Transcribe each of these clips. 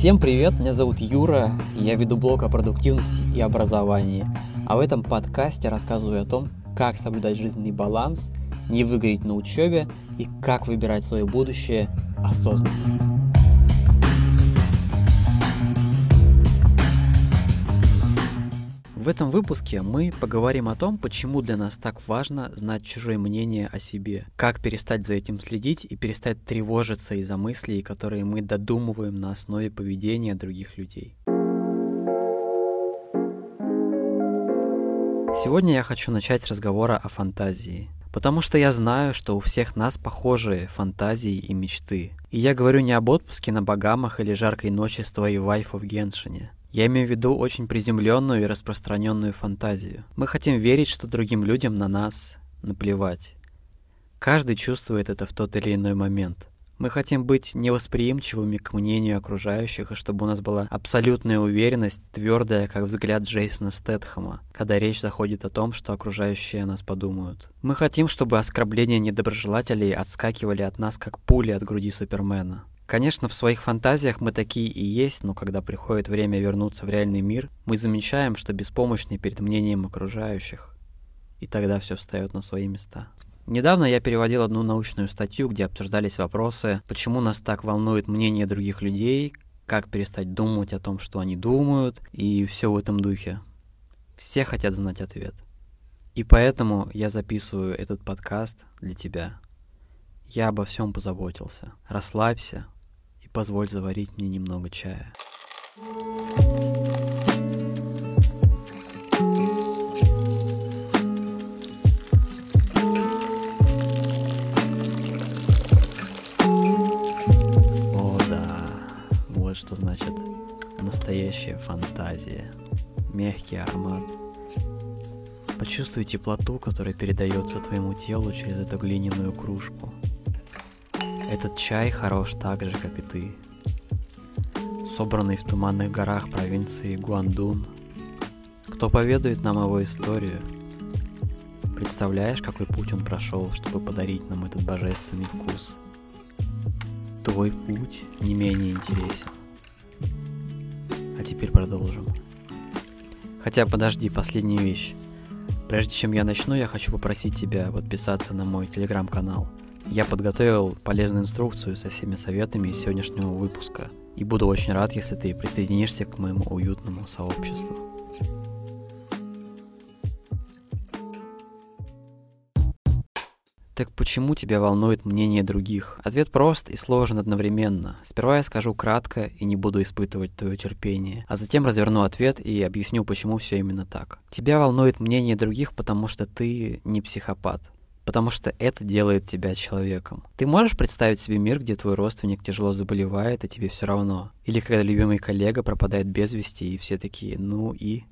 Всем привет, меня зовут Юра, я веду блог о продуктивности и образовании. А в этом подкасте рассказываю о том, как соблюдать жизненный баланс, не выгореть на учебе и как выбирать свое будущее осознанно. В этом выпуске мы поговорим о том, почему для нас так важно знать чужое мнение о себе, как перестать за этим следить и перестать тревожиться из-за мыслей, которые мы додумываем на основе поведения других людей. Сегодня я хочу начать с разговора о фантазии. Потому что я знаю, что у всех нас похожие фантазии и мечты. И я говорю не об отпуске на Багамах или жаркой ночи с твоей вайфом в Геншине. Я имею в виду очень приземленную и распространенную фантазию. Мы хотим верить, что другим людям на нас наплевать. Каждый чувствует это в тот или иной момент. Мы хотим быть невосприимчивыми к мнению окружающих, и чтобы у нас была абсолютная уверенность, твердая, как взгляд Джейсона Стэтхэма, когда речь заходит о том, что окружающие о нас подумают. Мы хотим, чтобы оскорбления недоброжелателей отскакивали от нас, как пули от груди Супермена. Конечно, в своих фантазиях мы такие и есть, но когда приходит время вернуться в реальный мир, мы замечаем, что беспомощны перед мнением окружающих. И тогда все встает на свои места. Недавно я переводил одну научную статью, где обсуждались вопросы, почему нас так волнует мнение других людей, как перестать думать о том, что они думают, и все в этом духе. Все хотят знать ответ. И поэтому я записываю этот подкаст для тебя. Я обо всем позаботился. Расслабься, позволь заварить мне немного чая. О да, вот что значит настоящая фантазия. Мягкий аромат. Почувствуй теплоту, которая передается твоему телу через эту глиняную кружку – этот чай хорош так же, как и ты. Собранный в туманных горах провинции Гуандун. Кто поведает нам его историю? Представляешь, какой путь он прошел, чтобы подарить нам этот божественный вкус? Твой путь не менее интересен. А теперь продолжим. Хотя подожди, последняя вещь. Прежде чем я начну, я хочу попросить тебя подписаться на мой телеграм-канал – я подготовил полезную инструкцию со всеми советами из сегодняшнего выпуска и буду очень рад, если ты присоединишься к моему уютному сообществу. Так почему тебя волнует мнение других? Ответ прост и сложен одновременно. Сперва я скажу кратко и не буду испытывать твое терпение, а затем разверну ответ и объясню, почему все именно так. Тебя волнует мнение других, потому что ты не психопат потому что это делает тебя человеком. Ты можешь представить себе мир, где твой родственник тяжело заболевает, а тебе все равно? Или когда любимый коллега пропадает без вести, и все такие, ну и?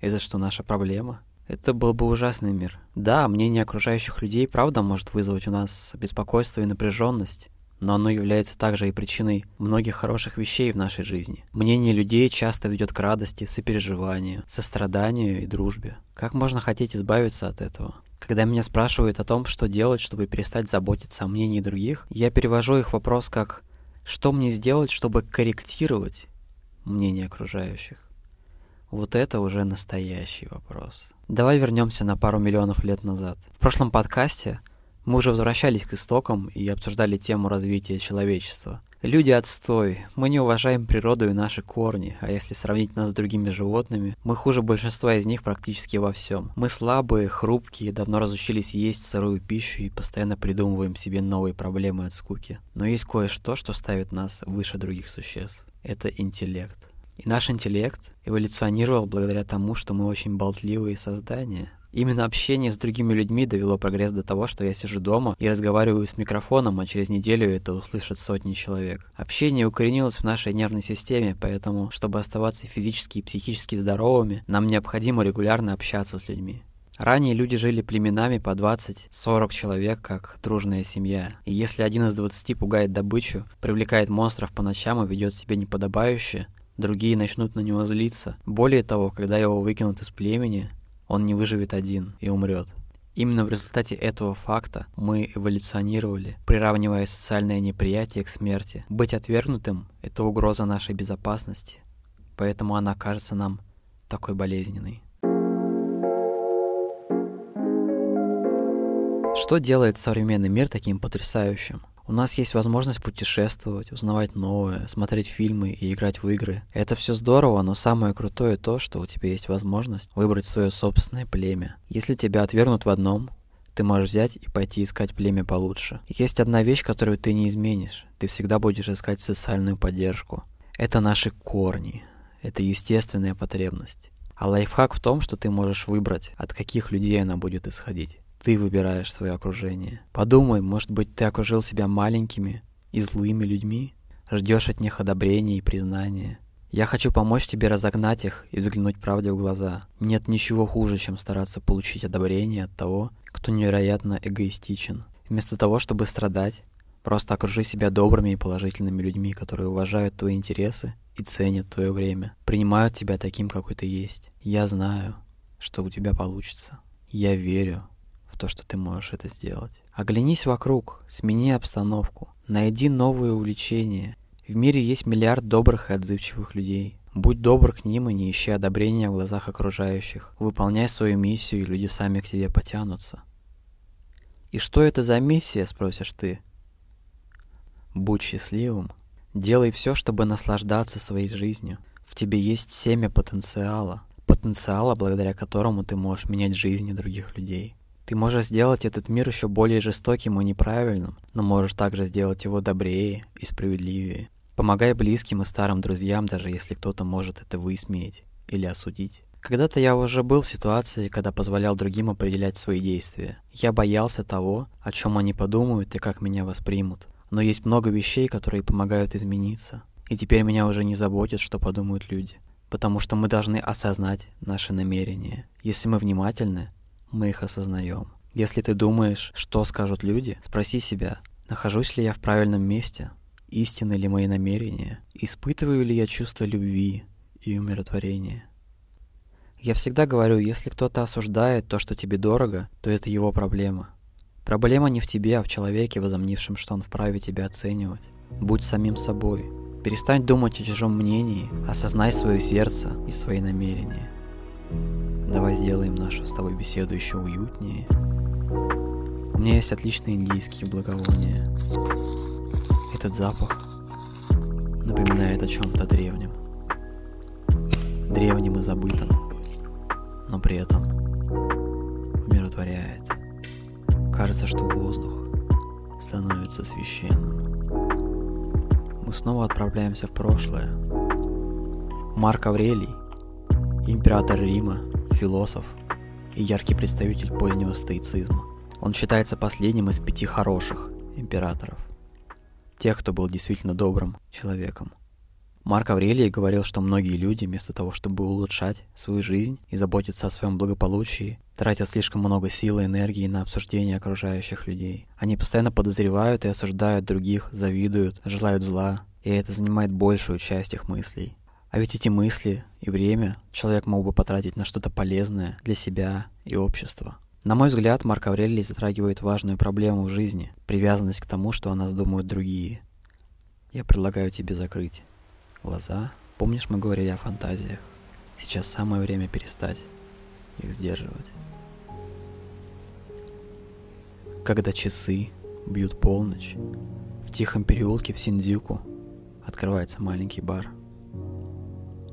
Это что, наша проблема? Это был бы ужасный мир. Да, мнение окружающих людей правда может вызвать у нас беспокойство и напряженность, но оно является также и причиной многих хороших вещей в нашей жизни. Мнение людей часто ведет к радости, сопереживанию, состраданию и дружбе. Как можно хотеть избавиться от этого? Когда меня спрашивают о том, что делать, чтобы перестать заботиться о мнении других, я перевожу их вопрос как «что мне сделать, чтобы корректировать мнение окружающих?» Вот это уже настоящий вопрос. Давай вернемся на пару миллионов лет назад. В прошлом подкасте мы уже возвращались к истокам и обсуждали тему развития человечества. Люди отстой, мы не уважаем природу и наши корни, а если сравнить нас с другими животными, мы хуже большинства из них практически во всем. Мы слабые, хрупкие, давно разучились есть сырую пищу и постоянно придумываем себе новые проблемы от скуки. Но есть кое-что, что ставит нас выше других существ. Это интеллект. И наш интеллект эволюционировал благодаря тому, что мы очень болтливые создания. Именно общение с другими людьми довело прогресс до того, что я сижу дома и разговариваю с микрофоном, а через неделю это услышат сотни человек. Общение укоренилось в нашей нервной системе, поэтому, чтобы оставаться физически и психически здоровыми, нам необходимо регулярно общаться с людьми. Ранее люди жили племенами по 20-40 человек, как дружная семья. И если один из 20 пугает добычу, привлекает монстров по ночам и ведет себя неподобающе, другие начнут на него злиться. Более того, когда его выкинут из племени, он не выживет один и умрет. Именно в результате этого факта мы эволюционировали, приравнивая социальное неприятие к смерти. Быть отвергнутым — это угроза нашей безопасности, поэтому она кажется нам такой болезненной. Что делает современный мир таким потрясающим? У нас есть возможность путешествовать, узнавать новое, смотреть фильмы и играть в игры. Это все здорово, но самое крутое то, что у тебя есть возможность выбрать свое собственное племя. Если тебя отвергнут в одном, ты можешь взять и пойти искать племя получше. Есть одна вещь, которую ты не изменишь. Ты всегда будешь искать социальную поддержку. Это наши корни. Это естественная потребность. А лайфхак в том, что ты можешь выбрать, от каких людей она будет исходить. Ты выбираешь свое окружение. Подумай, может быть, ты окружил себя маленькими и злыми людьми, ждешь от них одобрения и признания. Я хочу помочь тебе разогнать их и взглянуть правде в глаза. Нет ничего хуже, чем стараться получить одобрение от того, кто невероятно эгоистичен. Вместо того, чтобы страдать, просто окружи себя добрыми и положительными людьми, которые уважают твои интересы и ценят твое время, принимают тебя таким, какой ты есть. Я знаю, что у тебя получится. Я верю, то, что ты можешь это сделать. Оглянись вокруг, смени обстановку, найди новые увлечения. В мире есть миллиард добрых и отзывчивых людей. Будь добр к ним и не ищи одобрения в глазах окружающих. Выполняй свою миссию, и люди сами к тебе потянутся. И что это за миссия, спросишь ты? Будь счастливым. Делай все, чтобы наслаждаться своей жизнью. В тебе есть семя потенциала. Потенциала, благодаря которому ты можешь менять жизни других людей. Ты можешь сделать этот мир еще более жестоким и неправильным, но можешь также сделать его добрее и справедливее. Помогай близким и старым друзьям, даже если кто-то может это высмеять или осудить. Когда-то я уже был в ситуации, когда позволял другим определять свои действия. Я боялся того, о чем они подумают и как меня воспримут. Но есть много вещей, которые помогают измениться. И теперь меня уже не заботит, что подумают люди. Потому что мы должны осознать наши намерения. Если мы внимательны, мы их осознаем. Если ты думаешь, что скажут люди, спроси себя, нахожусь ли я в правильном месте, истинны ли мои намерения, испытываю ли я чувство любви и умиротворения. Я всегда говорю, если кто-то осуждает то, что тебе дорого, то это его проблема. Проблема не в тебе, а в человеке, возомнившем, что он вправе тебя оценивать. Будь самим собой. Перестань думать о чужом мнении, осознай свое сердце и свои намерения. Давай сделаем нашу с тобой беседу еще уютнее. У меня есть отличные индийские благовония. Этот запах напоминает о чем-то древнем. Древнем и забытом, но при этом умиротворяет. Кажется, что воздух становится священным. Мы снова отправляемся в прошлое. Марк Аврелий, император Рима, философ и яркий представитель позднего стоицизма. Он считается последним из пяти хороших императоров, тех, кто был действительно добрым человеком. Марк Аврелий говорил, что многие люди, вместо того, чтобы улучшать свою жизнь и заботиться о своем благополучии, тратят слишком много сил и энергии на обсуждение окружающих людей. Они постоянно подозревают и осуждают других, завидуют, желают зла, и это занимает большую часть их мыслей. А ведь эти мысли и время человек мог бы потратить на что-то полезное для себя и общества. На мой взгляд, Марк Аврелий затрагивает важную проблему в жизни – привязанность к тому, что о нас думают другие. Я предлагаю тебе закрыть глаза. Помнишь, мы говорили о фантазиях? Сейчас самое время перестать их сдерживать. Когда часы бьют полночь, в тихом переулке в Синдзюку открывается маленький бар –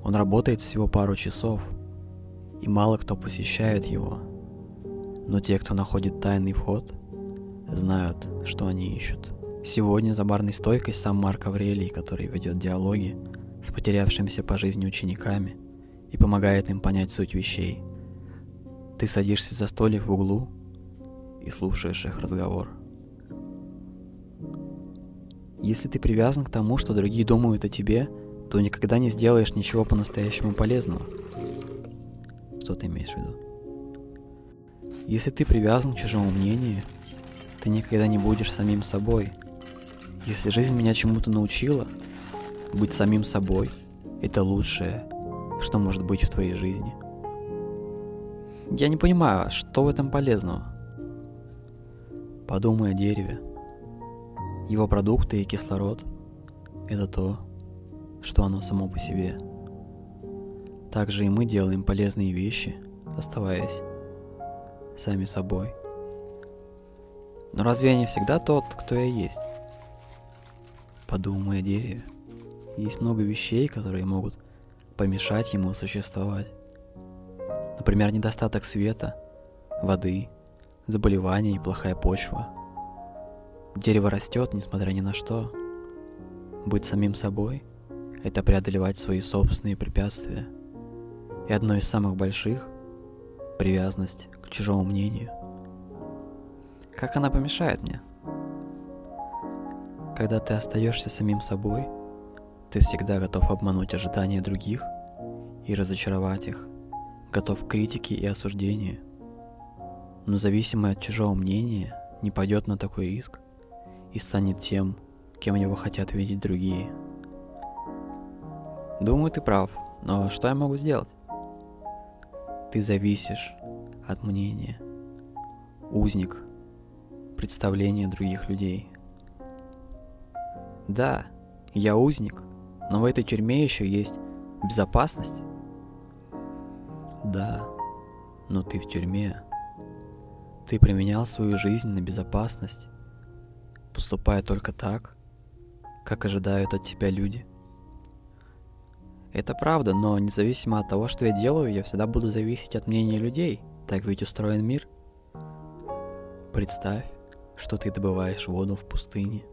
он работает всего пару часов, и мало кто посещает его. Но те, кто находит тайный вход, знают, что они ищут. Сегодня за барной стойкой сам Марк Аврелий, который ведет диалоги с потерявшимися по жизни учениками и помогает им понять суть вещей. Ты садишься за столик в углу и слушаешь их разговор. Если ты привязан к тому, что другие думают о тебе – то никогда не сделаешь ничего по-настоящему полезного. Что ты имеешь в виду? Если ты привязан к чужому мнению, ты никогда не будешь самим собой. Если жизнь меня чему-то научила, быть самим собой – это лучшее, что может быть в твоей жизни. Я не понимаю, что в этом полезного? Подумай о дереве. Его продукты и кислород – это то, что оно само по себе. Также и мы делаем полезные вещи, оставаясь сами собой. Но разве я не всегда тот, кто я есть? Подумай о дереве. Есть много вещей, которые могут помешать ему существовать. Например, недостаток света, воды, заболевания и плохая почва. Дерево растет, несмотря ни на что. Быть самим собой – это преодолевать свои собственные препятствия. И одно из самых больших – привязанность к чужому мнению. Как она помешает мне? Когда ты остаешься самим собой, ты всегда готов обмануть ожидания других и разочаровать их, готов к критике и осуждению. Но зависимый от чужого мнения не пойдет на такой риск и станет тем, кем его хотят видеть другие. Думаю, ты прав, но что я могу сделать? Ты зависишь от мнения. Узник представления других людей. Да, я узник, но в этой тюрьме еще есть безопасность. Да, но ты в тюрьме. Ты применял свою жизнь на безопасность, поступая только так, как ожидают от тебя люди. Это правда, но независимо от того, что я делаю, я всегда буду зависеть от мнения людей. Так ведь устроен мир. Представь, что ты добываешь воду в пустыне.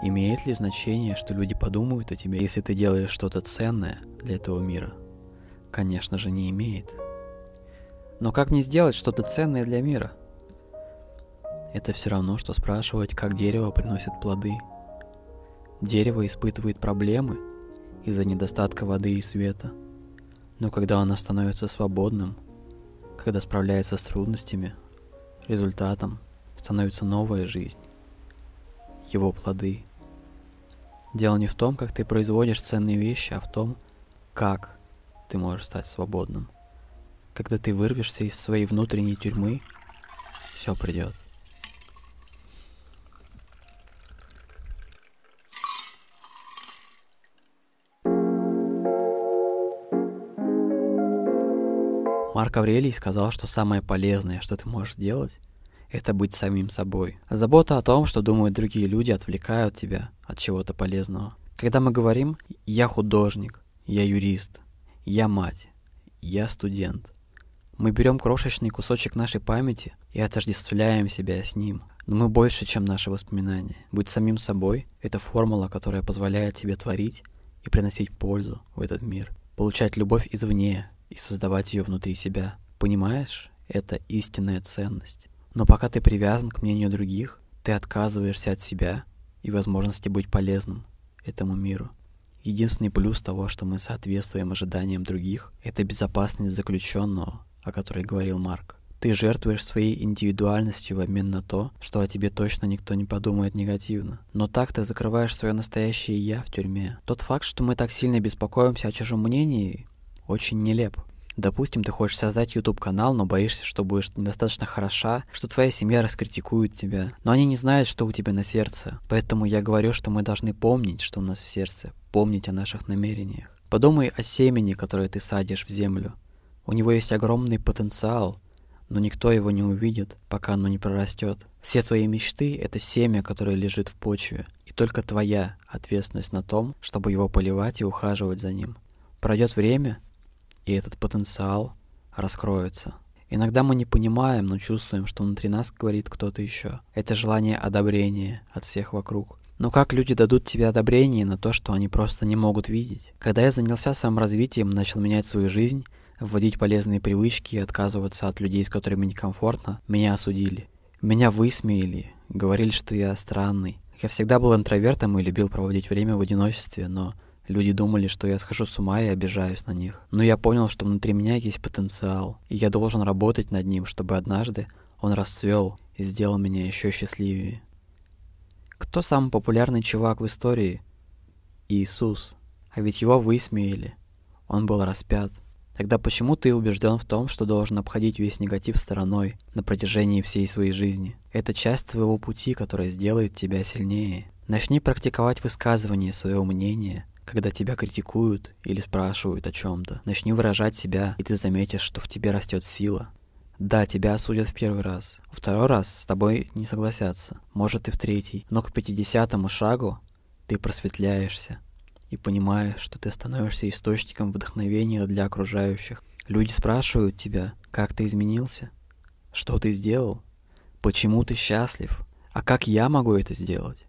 Имеет ли значение, что люди подумают о тебе, если ты делаешь что-то ценное для этого мира? Конечно же, не имеет. Но как мне сделать что-то ценное для мира? Это все равно, что спрашивать, как дерево приносит плоды. Дерево испытывает проблемы из-за недостатка воды и света. Но когда оно становится свободным, когда справляется с трудностями, результатом становится новая жизнь, его плоды. Дело не в том, как ты производишь ценные вещи, а в том, как ты можешь стать свободным. Когда ты вырвешься из своей внутренней тюрьмы, все придет. Марк Аврелий сказал, что самое полезное, что ты можешь сделать, это быть самим собой. Забота о том, что думают другие люди, отвлекают тебя от чего-то полезного. Когда мы говорим «я художник», «я юрист», «я мать», «я студент», мы берем крошечный кусочек нашей памяти и отождествляем себя с ним. Но мы больше, чем наши воспоминания. Быть самим собой — это формула, которая позволяет тебе творить и приносить пользу в этот мир. Получать любовь извне, и создавать ее внутри себя. Понимаешь? Это истинная ценность. Но пока ты привязан к мнению других, ты отказываешься от себя и возможности быть полезным этому миру. Единственный плюс того, что мы соответствуем ожиданиям других, это безопасность заключенного, о которой говорил Марк. Ты жертвуешь своей индивидуальностью в обмен на то, что о тебе точно никто не подумает негативно. Но так ты закрываешь свое настоящее «я» в тюрьме. Тот факт, что мы так сильно беспокоимся о чужом мнении, очень нелеп. Допустим, ты хочешь создать YouTube-канал, но боишься, что будешь недостаточно хороша, что твоя семья раскритикует тебя. Но они не знают, что у тебя на сердце. Поэтому я говорю, что мы должны помнить, что у нас в сердце, помнить о наших намерениях. Подумай о семени, которое ты садишь в землю. У него есть огромный потенциал, но никто его не увидит, пока оно не прорастет. Все твои мечты — это семя, которое лежит в почве, и только твоя ответственность на том, чтобы его поливать и ухаживать за ним. Пройдет время, и этот потенциал раскроется. Иногда мы не понимаем, но чувствуем, что внутри нас говорит кто-то еще. Это желание одобрения от всех вокруг. Но как люди дадут тебе одобрение на то, что они просто не могут видеть? Когда я занялся саморазвитием, начал менять свою жизнь, вводить полезные привычки и отказываться от людей, с которыми некомфортно, меня осудили. Меня высмеяли, говорили, что я странный. Я всегда был интровертом и любил проводить время в одиночестве, но Люди думали, что я схожу с ума и обижаюсь на них. Но я понял, что внутри меня есть потенциал, и я должен работать над ним, чтобы однажды он расцвел и сделал меня еще счастливее. Кто самый популярный чувак в истории? Иисус. А ведь его высмеяли. Он был распят. Тогда почему ты убежден в том, что должен обходить весь негатив стороной на протяжении всей своей жизни? Это часть твоего пути, которая сделает тебя сильнее. Начни практиковать высказывание своего мнения, когда тебя критикуют или спрашивают о чем-то. Начни выражать себя, и ты заметишь, что в тебе растет сила. Да, тебя осудят в первый раз. Второй раз с тобой не согласятся. Может и в третий. Но к пятидесятому шагу ты просветляешься и понимаешь, что ты становишься источником вдохновения для окружающих. Люди спрашивают тебя, как ты изменился, что ты сделал, почему ты счастлив, а как я могу это сделать?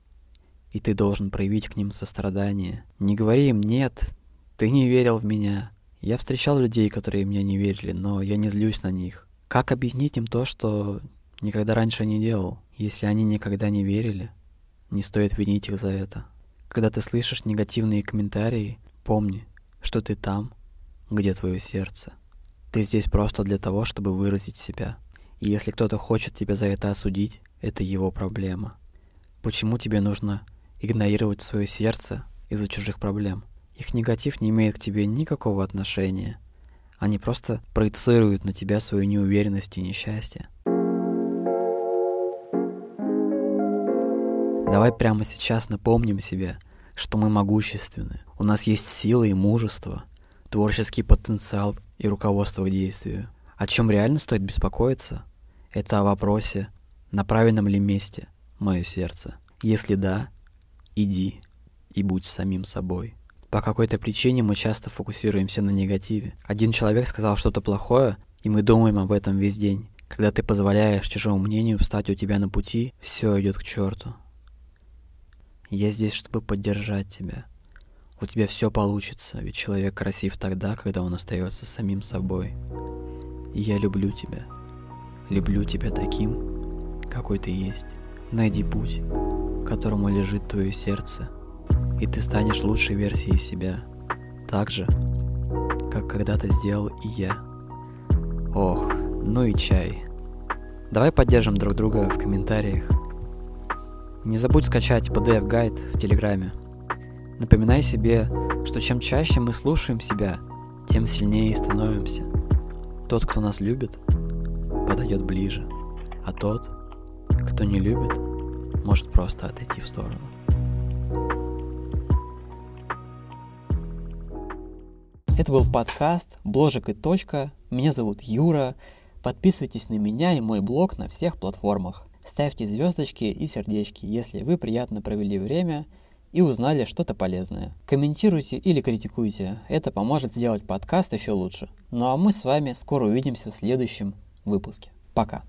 И ты должен проявить к ним сострадание. Не говори им «нет, ты не верил в меня». Я встречал людей, которые мне не верили, но я не злюсь на них. Как объяснить им то, что никогда раньше не делал? Если они никогда не верили, не стоит винить их за это. Когда ты слышишь негативные комментарии, помни, что ты там, где твое сердце. Ты здесь просто для того, чтобы выразить себя. И если кто-то хочет тебя за это осудить, это его проблема. Почему тебе нужно игнорировать свое сердце из-за чужих проблем? Их негатив не имеет к тебе никакого отношения. Они просто проецируют на тебя свою неуверенность и несчастье. Давай прямо сейчас напомним себе, что мы могущественны. У нас есть сила и мужество, творческий потенциал и руководство к действию. О чем реально стоит беспокоиться? Это о вопросе, на правильном ли месте мое сердце. Если да, иди и будь самим собой. По какой-то причине мы часто фокусируемся на негативе. Один человек сказал что-то плохое, и мы думаем об этом весь день. Когда ты позволяешь чужому мнению встать у тебя на пути, все идет к черту. Я здесь, чтобы поддержать тебя. У тебя все получится, ведь человек красив тогда, когда он остается самим собой. И я люблю тебя. Люблю тебя таким, какой ты есть. Найди путь, которому лежит твое сердце, и ты станешь лучшей версией себя. Так же, как когда-то сделал и я. Ох, ну и чай. Давай поддержим друг друга в комментариях. Не забудь скачать PDF-гайд в Телеграме. Напоминай себе, что чем чаще мы слушаем себя, тем сильнее становимся. Тот, кто нас любит, подойдет ближе, а тот, кто не любит, может просто отойти в сторону. Это был подкаст «Бложек и точка». Меня зовут Юра. Подписывайтесь на меня и мой блог на всех платформах. Ставьте звездочки и сердечки, если вы приятно провели время и узнали что-то полезное. Комментируйте или критикуйте, это поможет сделать подкаст еще лучше. Ну а мы с вами скоро увидимся в следующем выпуске. Пока.